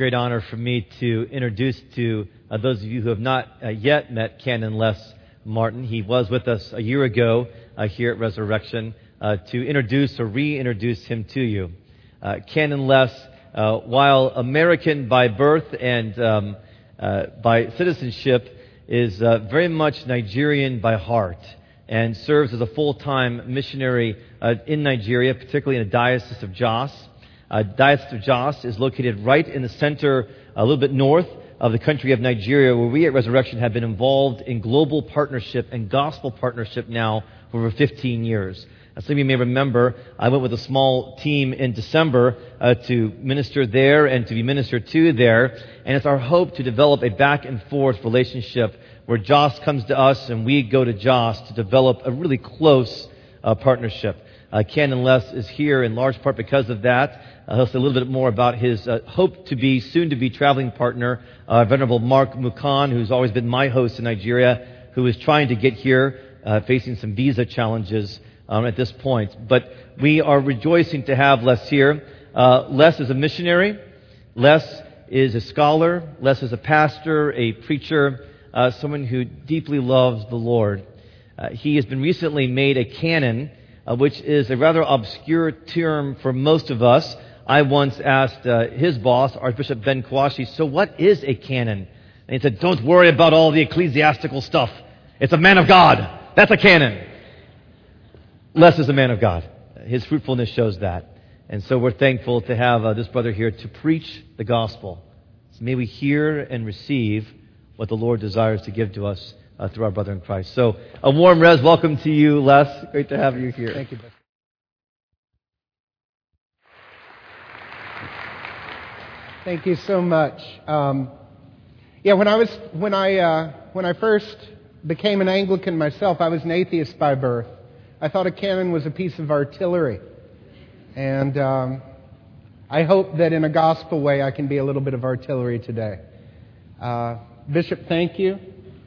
great honor for me to introduce to uh, those of you who have not uh, yet met Canon Les Martin. He was with us a year ago uh, here at Resurrection uh, to introduce or reintroduce him to you. Uh, Canon Les, uh, while American by birth and um, by citizenship, is very much Nigerian by heart and serves as a full-time missionary in Nigeria, particularly in the Diocese of Jos. Uh, Diocese of Jos is located right in the center, a little bit north of the country of Nigeria, where we at Resurrection have been involved in global partnership and gospel partnership now for over 15 years. As some of you may remember, I went with a small team in December uh, to minister there and to be ministered to there. And it's our hope to develop a back and forth relationship where Jos comes to us and we go to Jos to develop a really close uh, partnership. Uh, Canon Les is here in large part because of that. Uh, he'll say a little bit more about his uh, hope to be, soon to be traveling partner, uh, Venerable Mark Mukan, who's always been my host in Nigeria, who is trying to get here, uh, facing some visa challenges um, at this point. But we are rejoicing to have Les here. Uh, Les is a missionary. Les is a scholar. Les is a pastor, a preacher, uh, someone who deeply loves the Lord. he has been recently made a canon, which is a rather obscure term for most of us. I once asked uh, his boss, Archbishop Ben Kwashi, so what is a canon? And he said, don't worry about all the ecclesiastical stuff. It's a man of God. That's a canon. Les is a man of God. His fruitfulness shows that. And so we're thankful to have uh, this brother here to preach the gospel. So may we hear and receive what the Lord desires to give to us uh, through our brother in Christ. So a warm res welcome to you, Les. Great to have you here. Thank you. Thank you so much. Um, yeah, when I was when I uh, when I first became an Anglican myself, I was an atheist by birth. I thought a cannon was a piece of artillery, and um, I hope that in a gospel way I can be a little bit of artillery today. Uh, Bishop, thank you.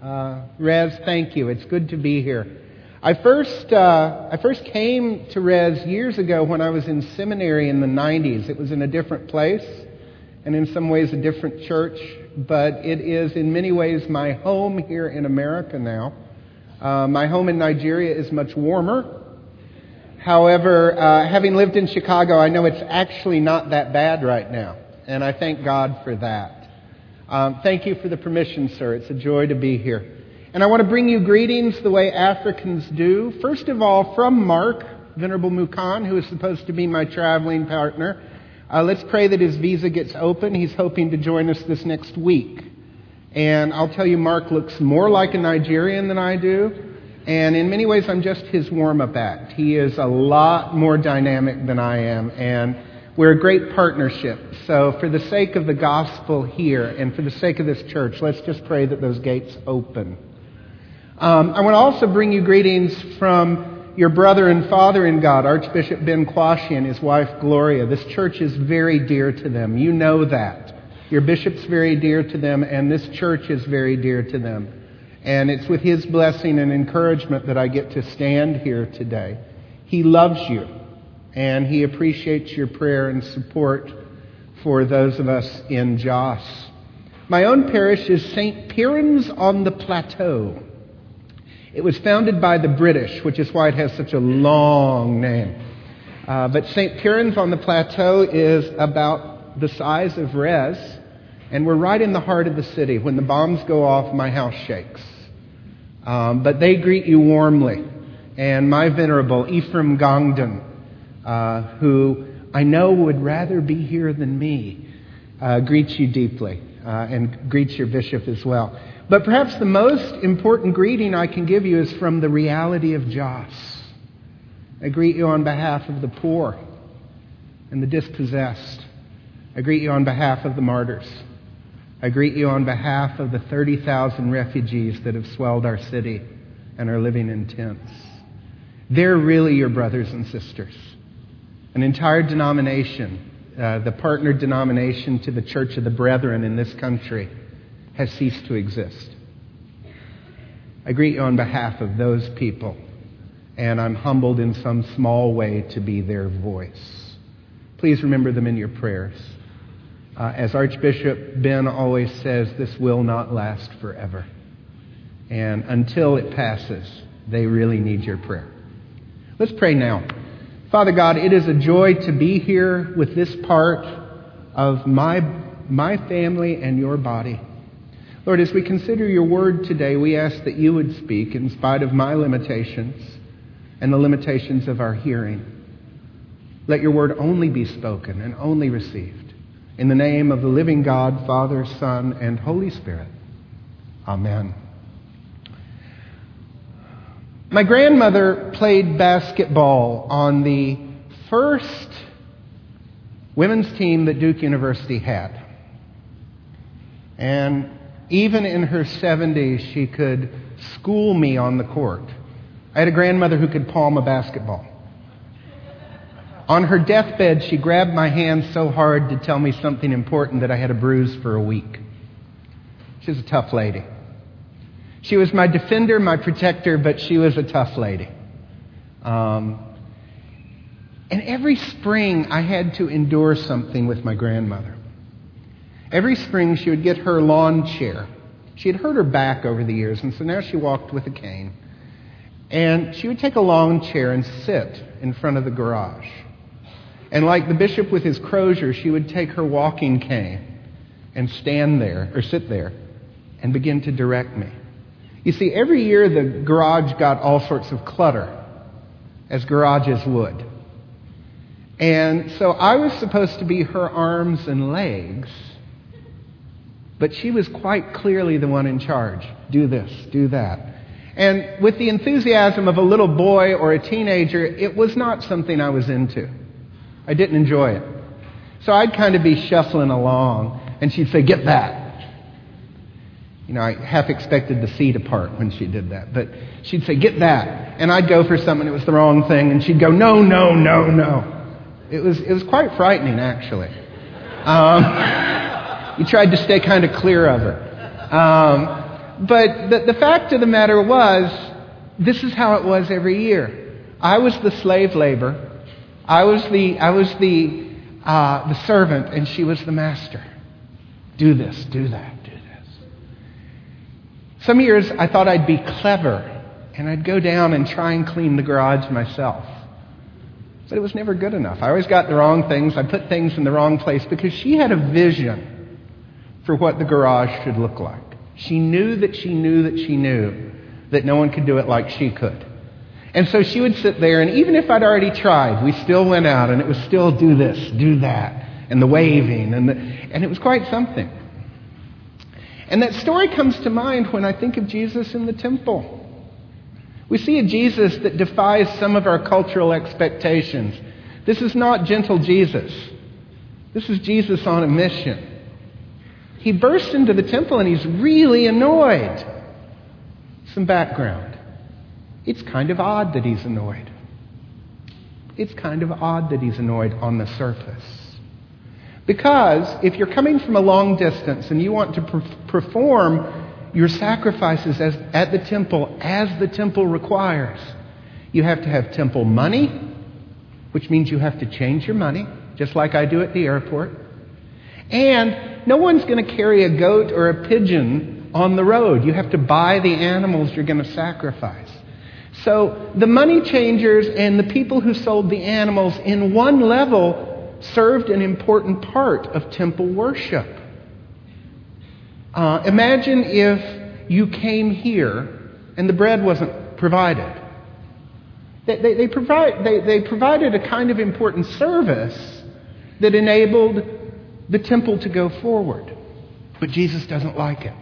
Uh, Rez, thank you. It's good to be here. I first uh, I first came to Rez years ago when I was in seminary in the 90s. It was in a different place and in some ways a different church, but it is in many ways my home here in America now. Uh, my home in Nigeria is much warmer. However, uh, having lived in Chicago, I know it's actually not that bad right now, and I thank God for that. Um, thank you for the permission, sir. It's a joy to be here. And I want to bring you greetings the way Africans do. First of all, from Mark, Venerable Mukan, who is supposed to be my traveling partner. Uh, let's pray that his visa gets open. He's hoping to join us this next week. And I'll tell you, Mark looks more like a Nigerian than I do. And in many ways, I'm just his warm up act. He is a lot more dynamic than I am. And we're a great partnership. So, for the sake of the gospel here and for the sake of this church, let's just pray that those gates open. Um, I want to also bring you greetings from your brother and father in God, Archbishop Ben Kwashi and his wife Gloria. This church is very dear to them. You know that. Your bishop's very dear to them, and this church is very dear to them. And it's with his blessing and encouragement that I get to stand here today. He loves you, and he appreciates your prayer and support for those of us in Jos. My own parish is St. Piran's on the Plateau. It was founded by the British, which is why it has such a long name. Uh, but St. Piran's on the Plateau is about the size of Res, and we're right in the heart of the city. When the bombs go off, my house shakes. Um, but they greet you warmly. And my venerable Ephraim Gongdon, uh, who I know would rather be here than me, uh, greets you deeply uh, and greets your bishop as well. But perhaps the most important greeting I can give you is from the reality of Jos. I greet you on behalf of the poor and the dispossessed. I greet you on behalf of the martyrs. I greet you on behalf of the 30,000 refugees that have swelled our city and are living in tents. They're really your brothers and sisters. An entire denomination, uh, the partner denomination to the Church of the Brethren in this country, has ceased to exist. I greet you on behalf of those people, and I'm humbled in some small way to be their voice. Please remember them in your prayers. Uh, as Archbishop Ben always says, this will not last forever. And until it passes, they really need your prayer. Let's pray now. Father God, it is a joy to be here with this part of my, my family and your body. Lord, as we consider your word today, we ask that you would speak in spite of my limitations and the limitations of our hearing. Let your word only be spoken and only received. In the name of the living God, Father, Son, and Holy Spirit. Amen. My grandmother played basketball on the first women's team that Duke University had. And even in her 70s, she could school me on the court. I had a grandmother who could palm a basketball. On her deathbed, she grabbed my hand so hard to tell me something important that I had a bruise for a week. She was a tough lady. She was my defender, my protector, but she was a tough lady. Um, and every spring, I had to endure something with my grandmother. Every spring, she would get her lawn chair. She had hurt her back over the years, and so now she walked with a cane. And she would take a lawn chair and sit in front of the garage. And like the bishop with his crozier, she would take her walking cane and stand there, or sit there, and begin to direct me. You see, every year the garage got all sorts of clutter, as garages would. And so I was supposed to be her arms and legs, but she was quite clearly the one in charge. Do this, do that. And with the enthusiasm of a little boy or a teenager, it was not something I was into. I didn't enjoy it. So I'd kind of be shuffling along, and she'd say, Get that. You know, I half expected the seat apart when she did that. But she'd say, Get that. And I'd go for something, it was the wrong thing, and she'd go, No, no, no, no. It was, it was quite frightening, actually. Um, you tried to stay kind of clear of her. Um, but the, the fact of the matter was, this is how it was every year. I was the slave labor I was the, I was the, uh, the servant, and she was the master. Do this, do that. Some years I thought I'd be clever, and I'd go down and try and clean the garage myself. But it was never good enough. I always got the wrong things. I put things in the wrong place because she had a vision for what the garage should look like. She knew that she knew that she knew that no one could do it like she could. And so she would sit there, and even if I'd already tried, we still went out, and it was still do this, do that, and the waving, and, the, and it was quite something. And that story comes to mind when I think of Jesus in the temple. We see a Jesus that defies some of our cultural expectations. This is not gentle Jesus. This is Jesus on a mission. He bursts into the temple and he's really annoyed. Some background. It's kind of odd that he's annoyed. It's kind of odd that he's annoyed on the surface. Because if you're coming from a long distance and you want to perform your sacrifices as, at the temple as the temple requires, you have to have temple money, which means you have to change your money, just like I do at the airport. And no one's going to carry a goat or a pigeon on the road. You have to buy the animals you're going to sacrifice. So the money changers and the people who sold the animals, in one level, served an important part of temple worship. Uh, imagine if you came here and the bread wasn't provided. They, they, they, provide, they, they provided a kind of important service that enabled the temple to go forward. But Jesus doesn't like it.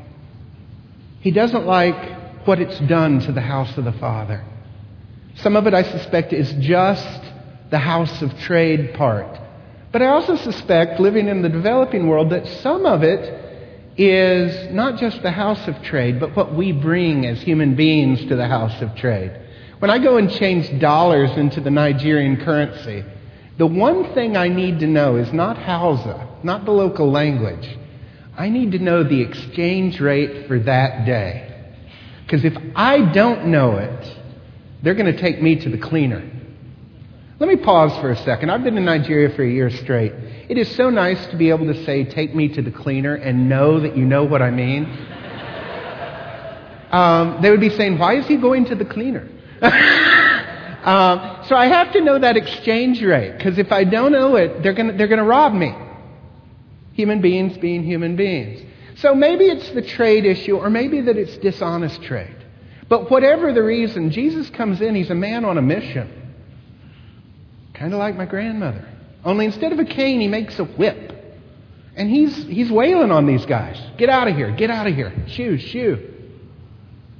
He doesn't like what it's done to the house of the Father. Some of it, I suspect, is just the house of trade part. But I also suspect, living in the developing world, that some of it is not just the house of trade, but what we bring as human beings to the house of trade. When I go and change dollars into the Nigerian currency, the one thing I need to know is not Hausa, not the local language. I need to know the exchange rate for that day. Because if I don't know it, they're going to take me to the cleaner. Let me pause for a second. I've been in Nigeria for a year straight. It is so nice to be able to say, take me to the cleaner and know that you know what I mean. Um, they would be saying, why is he going to the cleaner? um, so I have to know that exchange rate because if I don't know it, they're going to they're going to rob me. Human beings being human beings. So maybe it's the trade issue or maybe that it's dishonest trade. But whatever the reason, Jesus comes in, he's a man on a mission. Kind of like my grandmother. Only instead of a cane, he makes a whip. And he's, he's wailing on these guys. Get out of here. Get out of here. Shoo, shoo.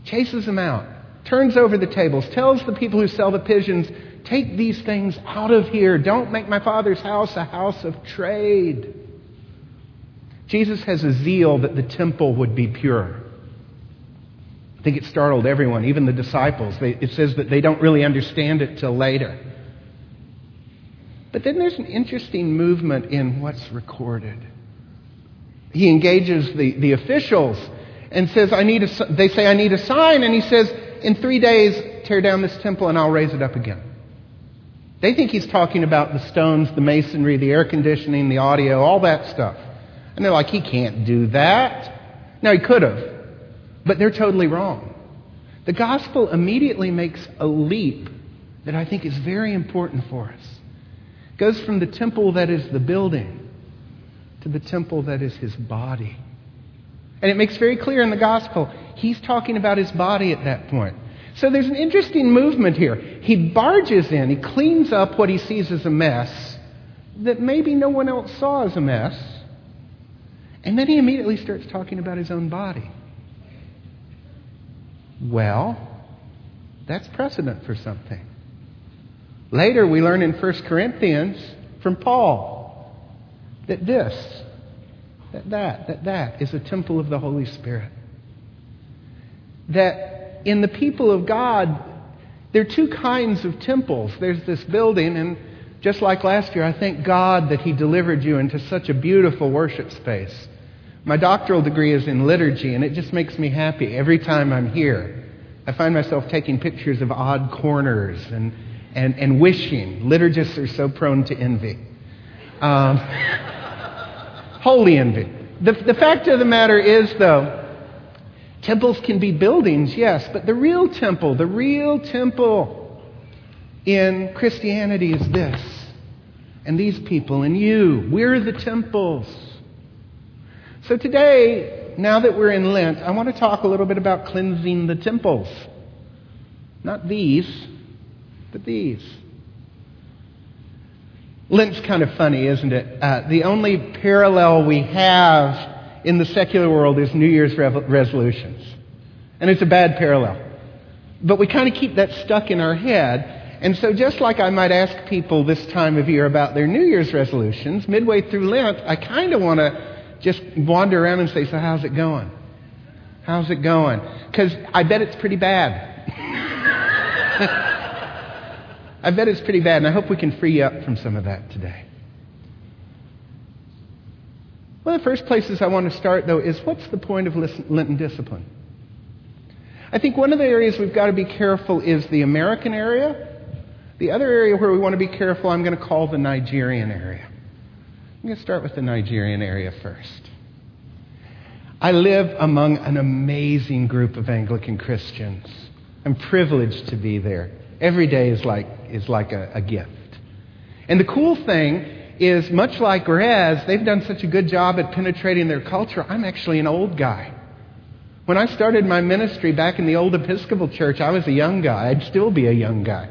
Chases them out. Turns over the tables. Tells the people who sell the pigeons, take these things out of here. Don't make my father's house a house of trade. Jesus has a zeal that the temple would be pure. I think it startled everyone, even the disciples. They, it says that they don't really understand it till later. But then there's an interesting movement in what's recorded. He engages the, the officials and says, I need a, they say, I need a sign. And he says, in three days, tear down this temple and I'll raise it up again. They think he's talking about the stones, the masonry, the air conditioning, the audio, all that stuff. And they're like, he can't do that. Now, he could have, but they're totally wrong. The gospel immediately makes a leap that I think is very important for us goes from the temple that is the building to the temple that is his body. And it makes very clear in the gospel, he's talking about his body at that point. So there's an interesting movement here. He barges in, he cleans up what he sees as a mess that maybe no one else saw as a mess. And then he immediately starts talking about his own body. Well, that's precedent for something. Later, we learn in 1 Corinthians from Paul that this, that that, that that is a temple of the Holy Spirit. That in the people of God, there are two kinds of temples. There's this building, and just like last year, I thank God that He delivered you into such a beautiful worship space. My doctoral degree is in liturgy, and it just makes me happy every time I'm here. I find myself taking pictures of odd corners and and, and wishing. Liturgists are so prone to envy. Um, holy envy. The, the fact of the matter is, though, temples can be buildings, yes, but the real temple, the real temple in Christianity is this. And these people and you, we're the temples. So today, now that we're in Lent, I want to talk a little bit about cleansing the temples. Not these, but these. Lent's kind of funny, isn't it? Uh, the only parallel we have in the secular world is New Year's rev- resolutions. And it's a bad parallel. But we kind of keep that stuck in our head. And so, just like I might ask people this time of year about their New Year's resolutions, midway through Lent, I kind of want to just wander around and say, So, how's it going? How's it going? Because I bet it's pretty bad. I bet it's pretty bad, and I hope we can free you up from some of that today. One of the first places I want to start, though, is what's the point of Lenten discipline? I think one of the areas we've got to be careful is the American area. The other area where we want to be careful, I'm going to call the Nigerian area. I'm going to start with the Nigerian area first. I live among an amazing group of Anglican Christians. I'm privileged to be there. Every day is like, is like a, a gift. And the cool thing is, much like Res, they've done such a good job at penetrating their culture. I'm actually an old guy. When I started my ministry back in the old Episcopal Church, I was a young guy. I'd still be a young guy.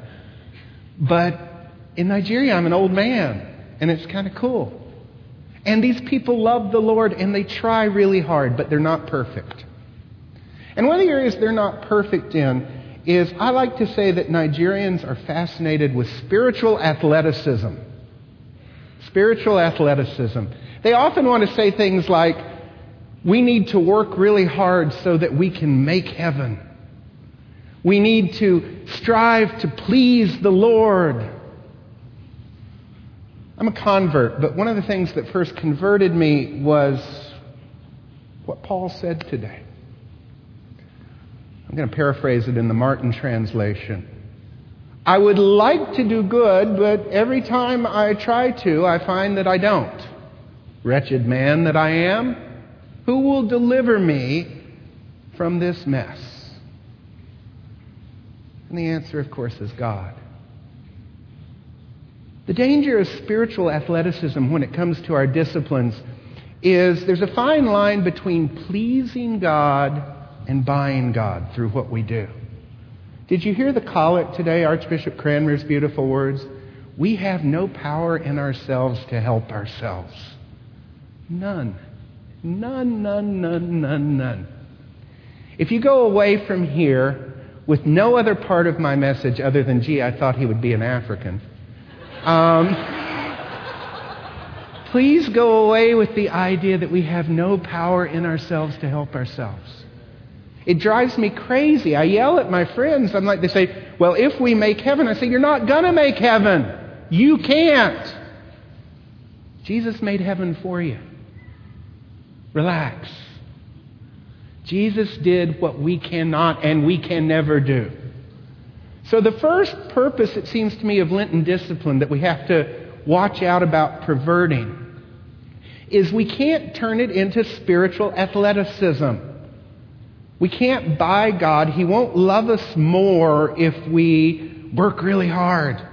But in Nigeria, I'm an old man, and it's kind of cool. And these people love the Lord, and they try really hard, but they're not perfect. And one of the areas they're not perfect in is I like to say that Nigerians are fascinated with spiritual athleticism. Spiritual athleticism. They often want to say things like, we need to work really hard so that we can make heaven. We need to strive to please the Lord. I'm a convert, but one of the things that first converted me was what Paul said today. I'm going to paraphrase it in the Martin translation. I would like to do good, but every time I try to, I find that I don't. Wretched man that I am, who will deliver me from this mess? And the answer, of course, is God. The danger of spiritual athleticism when it comes to our disciplines is there's a fine line between pleasing God and buying God through what we do. Did you hear the collect today, Archbishop Cranmer's beautiful words? We have no power in ourselves to help ourselves. None. None, none, none, none, none. If you go away from here with no other part of my message other than, gee, I thought he would be an African, um, please go away with the idea that we have no power in ourselves to help ourselves. It drives me crazy. I yell at my friends. I'm like, they say, well, if we make heaven, I say, you're not going to make heaven. You can't. Jesus made heaven for you. Relax. Jesus did what we cannot and we can never do. So, the first purpose, it seems to me, of Lenten discipline that we have to watch out about perverting is we can't turn it into spiritual athleticism. We can't buy God. He won't love us more if we work really hard.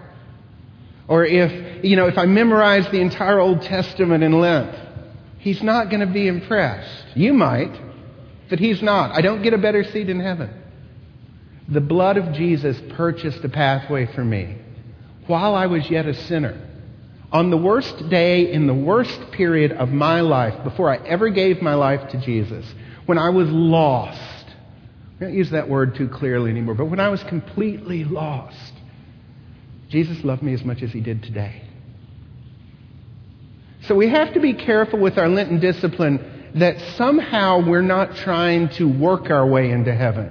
Or if, you know, if I memorize the entire Old Testament in Lent. He's not going to be impressed. You might, but he's not. I don't get a better seat in heaven. The blood of Jesus purchased a pathway for me while I was yet a sinner. On the worst day in the worst period of my life, before I ever gave my life to Jesus, when I was lost, I don't use that word too clearly anymore, but when I was completely lost, Jesus loved me as much as he did today. So we have to be careful with our Lenten discipline that somehow we're not trying to work our way into heaven.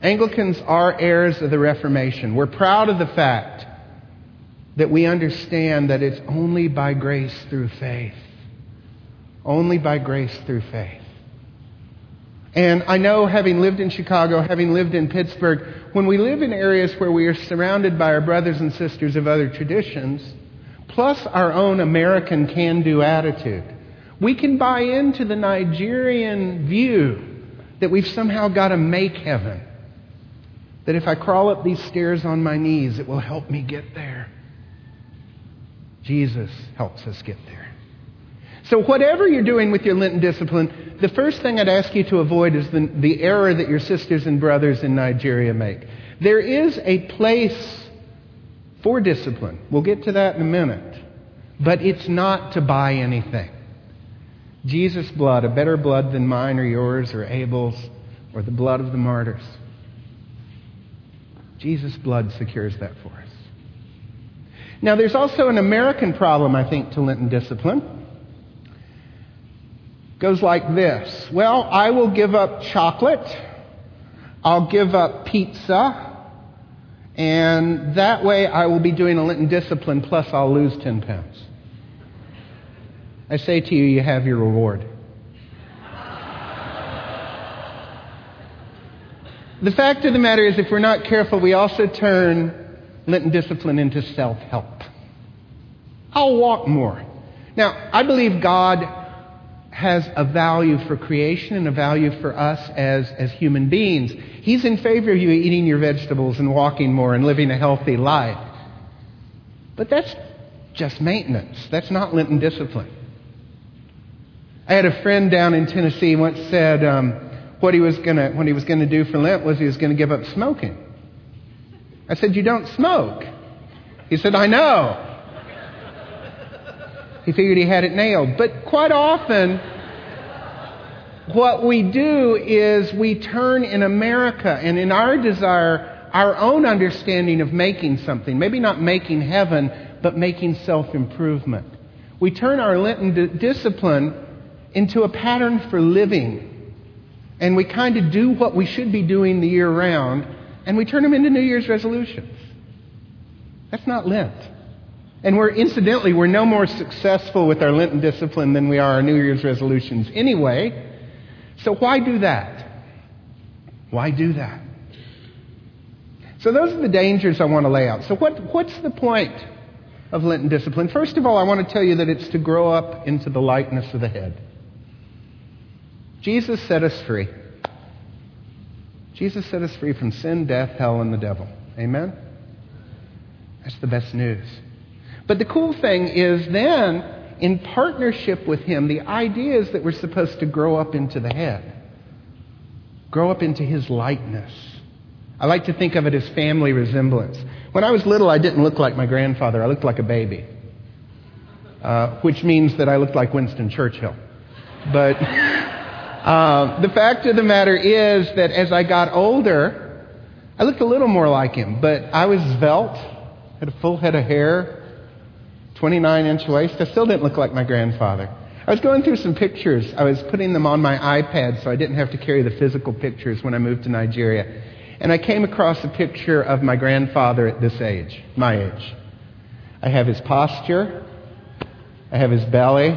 Anglicans are heirs of the Reformation. We're proud of the fact that we understand that it's only by grace through faith. Only by grace through faith. And I know, having lived in Chicago, having lived in Pittsburgh, when we live in areas where we are surrounded by our brothers and sisters of other traditions, plus our own American can do attitude, we can buy into the Nigerian view that we've somehow got to make heaven. That if I crawl up these stairs on my knees, it will help me get there. Jesus helps us get there. So, whatever you're doing with your Lenten discipline, the first thing I'd ask you to avoid is the, the error that your sisters and brothers in Nigeria make. There is a place for discipline. We'll get to that in a minute. But it's not to buy anything. Jesus' blood, a better blood than mine or yours or Abel's or the blood of the martyrs. Jesus' blood secures that for us. Now, there's also an American problem, I think, to Lenten discipline. Goes like this Well, I will give up chocolate, I'll give up pizza, and that way I will be doing a Lenten discipline, plus I'll lose 10 pounds. I say to you, you have your reward. The fact of the matter is, if we're not careful, we also turn Lenten discipline into self help. I'll walk more. Now, I believe God has a value for creation and a value for us as, as human beings. He's in favor of you eating your vegetables and walking more and living a healthy life. But that's just maintenance. That's not Lenten discipline. I had a friend down in Tennessee once said, um, what he was gonna, what he was going to do for Lent was he was going to give up smoking. I said, You don't smoke. He said, I know. He figured he had it nailed. But quite often, what we do is we turn in America and in our desire, our own understanding of making something, maybe not making heaven, but making self improvement. We turn our Lenten d- discipline into a pattern for living and we kind of do what we should be doing the year round, and we turn them into New Year's resolutions. That's not Lent. And we're, incidentally, we're no more successful with our Lenten discipline than we are our New Year's resolutions anyway. So why do that? Why do that? So those are the dangers I want to lay out. So what, what's the point of Lenten discipline? First of all, I want to tell you that it's to grow up into the likeness of the head. Jesus set us free. Jesus set us free from sin, death, hell, and the devil. Amen? That's the best news. But the cool thing is then, in partnership with Him, the idea is that we're supposed to grow up into the head, grow up into His likeness. I like to think of it as family resemblance. When I was little, I didn't look like my grandfather, I looked like a baby, uh, which means that I looked like Winston Churchill. But. Uh, the fact of the matter is that as I got older, I looked a little more like him, but I was svelte, had a full head of hair, 29 inch waist. I still didn't look like my grandfather. I was going through some pictures. I was putting them on my iPad so I didn't have to carry the physical pictures when I moved to Nigeria. And I came across a picture of my grandfather at this age, my age. I have his posture, I have his belly,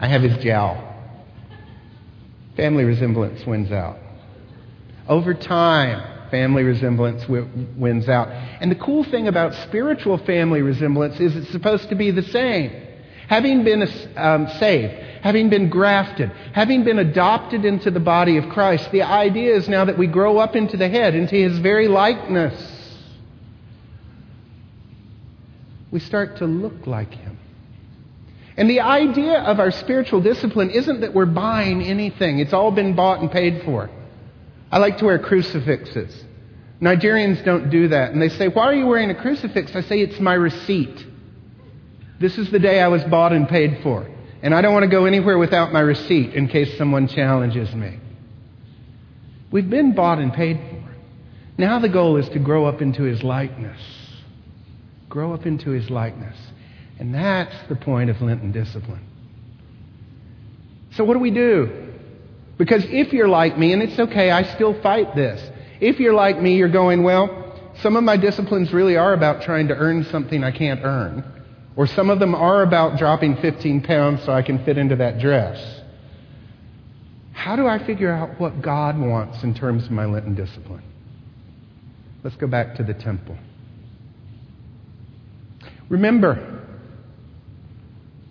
I have his jowl. Family resemblance wins out. Over time, family resemblance wins out. And the cool thing about spiritual family resemblance is it's supposed to be the same. Having been um, saved, having been grafted, having been adopted into the body of Christ, the idea is now that we grow up into the head, into his very likeness. We start to look like him. And the idea of our spiritual discipline isn't that we're buying anything, it's all been bought and paid for. I like to wear crucifixes. Nigerians don't do that. And they say, Why are you wearing a crucifix? I say, It's my receipt. This is the day I was bought and paid for. And I don't want to go anywhere without my receipt in case someone challenges me. We've been bought and paid for. Now the goal is to grow up into his likeness. Grow up into his likeness. And that's the point of Lenten discipline. So, what do we do? Because if you're like me, and it's okay, I still fight this. If you're like me, you're going, well, some of my disciplines really are about trying to earn something I can't earn. Or some of them are about dropping 15 pounds so I can fit into that dress. How do I figure out what God wants in terms of my Lenten discipline? Let's go back to the temple. Remember,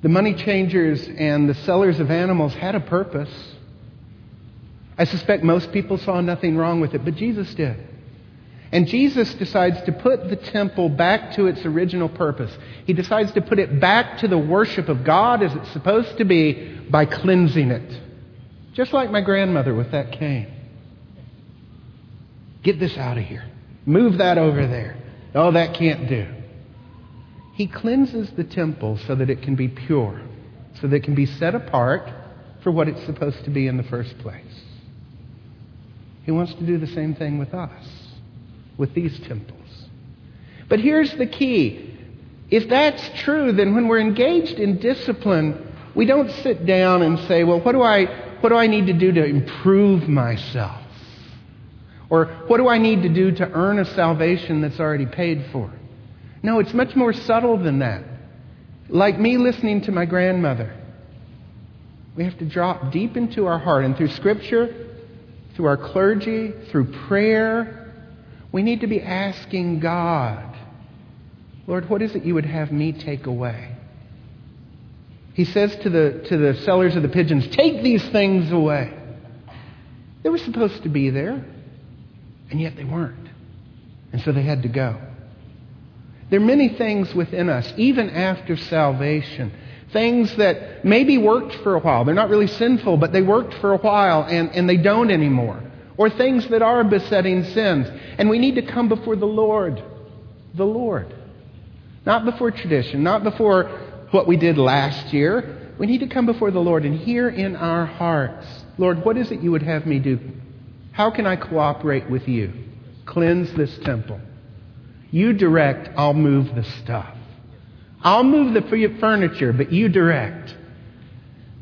the money changers and the sellers of animals had a purpose. I suspect most people saw nothing wrong with it, but Jesus did. And Jesus decides to put the temple back to its original purpose. He decides to put it back to the worship of God as it's supposed to be by cleansing it. Just like my grandmother with that cane. Get this out of here. Move that over there. Oh, that can't do. He cleanses the temple so that it can be pure, so that it can be set apart for what it's supposed to be in the first place. He wants to do the same thing with us, with these temples. But here's the key. If that's true, then when we're engaged in discipline, we don't sit down and say, well, what do I, what do I need to do to improve myself? Or what do I need to do to earn a salvation that's already paid for? No, it's much more subtle than that. Like me listening to my grandmother. We have to drop deep into our heart and through Scripture, through our clergy, through prayer, we need to be asking God, Lord, what is it you would have me take away? He says to the, to the sellers of the pigeons, Take these things away. They were supposed to be there, and yet they weren't. And so they had to go. There are many things within us, even after salvation. Things that maybe worked for a while. They're not really sinful, but they worked for a while and, and they don't anymore. Or things that are besetting sins. And we need to come before the Lord. The Lord. Not before tradition, not before what we did last year. We need to come before the Lord and hear in our hearts Lord, what is it you would have me do? How can I cooperate with you? Cleanse this temple. You direct, I'll move the stuff. I'll move the furniture, but you direct.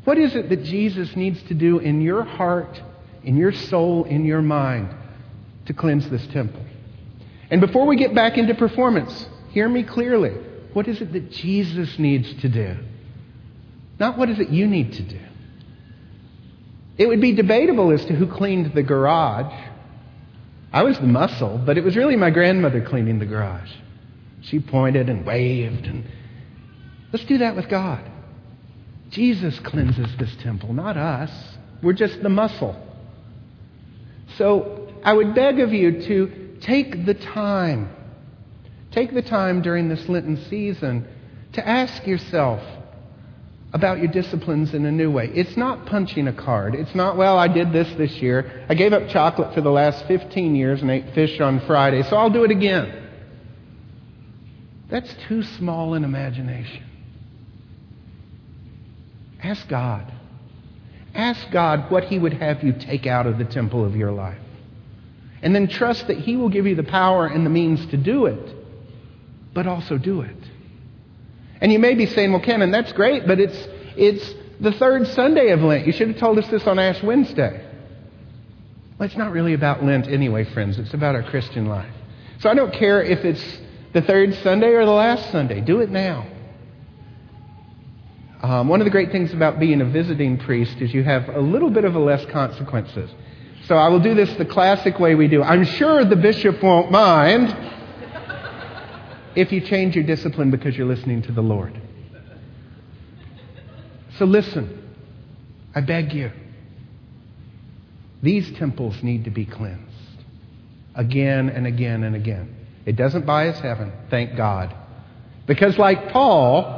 What is it that Jesus needs to do in your heart, in your soul, in your mind to cleanse this temple? And before we get back into performance, hear me clearly. What is it that Jesus needs to do? Not what is it you need to do. It would be debatable as to who cleaned the garage. I was the muscle, but it was really my grandmother cleaning the garage. She pointed and waved and let's do that with God. Jesus cleanses this temple, not us. We're just the muscle. So I would beg of you to take the time, take the time during this Lenten season to ask yourself about your disciplines in a new way. It's not punching a card. It's not, well, I did this this year. I gave up chocolate for the last 15 years and ate fish on Friday, so I'll do it again. That's too small an imagination. Ask God. Ask God what He would have you take out of the temple of your life. And then trust that He will give you the power and the means to do it, but also do it. And you may be saying, well, Ken, that's great, but it's, it's the third Sunday of Lent. You should have told us this on Ash Wednesday. Well, it's not really about Lent anyway, friends. It's about our Christian life. So I don't care if it's the third Sunday or the last Sunday. Do it now. Um, one of the great things about being a visiting priest is you have a little bit of a less consequences. So I will do this the classic way we do. I'm sure the bishop won't mind if you change your discipline because you're listening to the Lord. So listen, I beg you. These temples need to be cleansed again and again and again. It doesn't buy us heaven, thank God. Because, like Paul,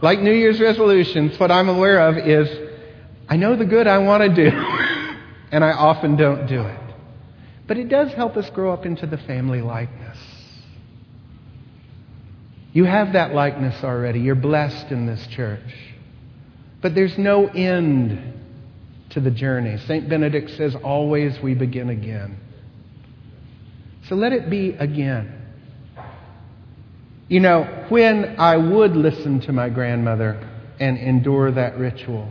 like New Year's resolutions, what I'm aware of is I know the good I want to do, and I often don't do it. But it does help us grow up into the family likeness. You have that likeness already. You're blessed in this church. But there's no end to the journey. St. Benedict says, always we begin again. So let it be again. You know, when I would listen to my grandmother and endure that ritual,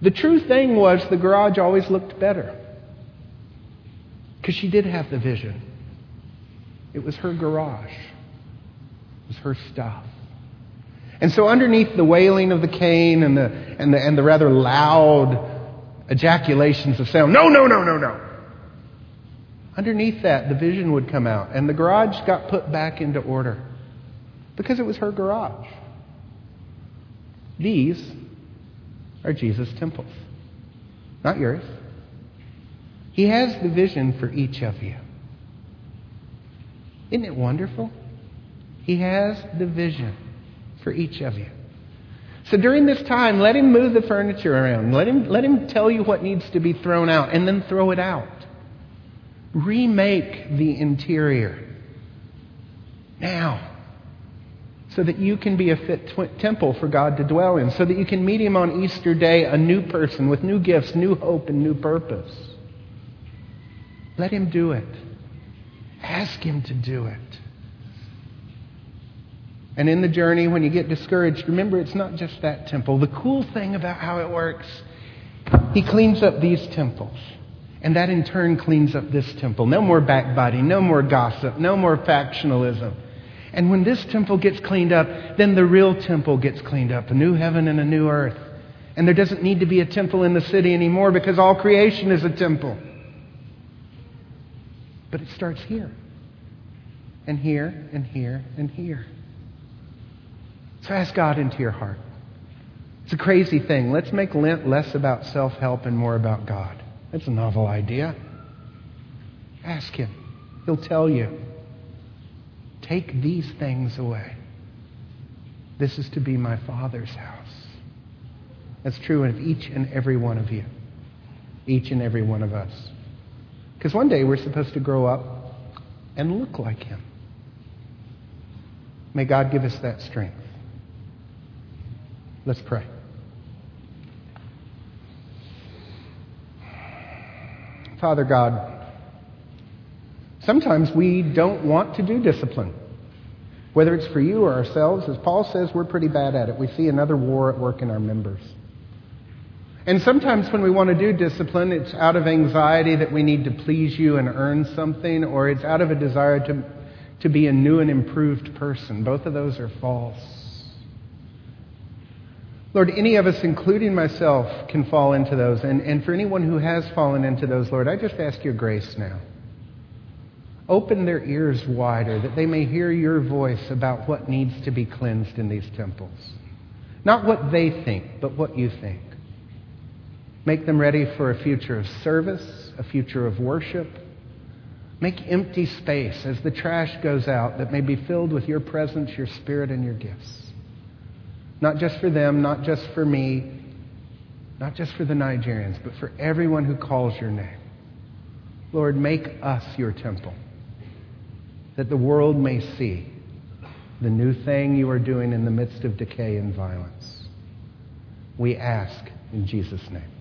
the true thing was the garage always looked better. Because she did have the vision. It was her garage it was her stuff. And so, underneath the wailing of the cane and the, and the, and the rather loud ejaculations of sound, no, no, no, no, no. Underneath that, the vision would come out, and the garage got put back into order because it was her garage. These are Jesus' temples, not yours. He has the vision for each of you. Isn't it wonderful? He has the vision for each of you. So during this time, let him move the furniture around. Let him, let him tell you what needs to be thrown out and then throw it out. Remake the interior now so that you can be a fit tw- temple for God to dwell in, so that you can meet him on Easter Day a new person with new gifts, new hope, and new purpose. Let him do it. Ask him to do it. And in the journey, when you get discouraged, remember it's not just that temple. The cool thing about how it works, he cleans up these temples. And that in turn cleans up this temple. No more backbiting, no more gossip, no more factionalism. And when this temple gets cleaned up, then the real temple gets cleaned up a new heaven and a new earth. And there doesn't need to be a temple in the city anymore because all creation is a temple. But it starts here, and here, and here, and here. So ask God into your heart. It's a crazy thing. Let's make Lent less about self help and more about God. That's a novel idea. Ask Him, He'll tell you. Take these things away. This is to be my Father's house. That's true of each and every one of you, each and every one of us. Because one day we're supposed to grow up and look like Him. May God give us that strength. Let's pray. Father God, sometimes we don't want to do discipline. Whether it's for you or ourselves, as Paul says, we're pretty bad at it. We see another war at work in our members. And sometimes when we want to do discipline, it's out of anxiety that we need to please you and earn something, or it's out of a desire to, to be a new and improved person. Both of those are false. Lord, any of us, including myself, can fall into those. And, and for anyone who has fallen into those, Lord, I just ask your grace now. Open their ears wider that they may hear your voice about what needs to be cleansed in these temples. Not what they think, but what you think. Make them ready for a future of service, a future of worship. Make empty space as the trash goes out that may be filled with your presence, your spirit, and your gifts. Not just for them, not just for me, not just for the Nigerians, but for everyone who calls your name. Lord, make us your temple, that the world may see the new thing you are doing in the midst of decay and violence. We ask in Jesus' name.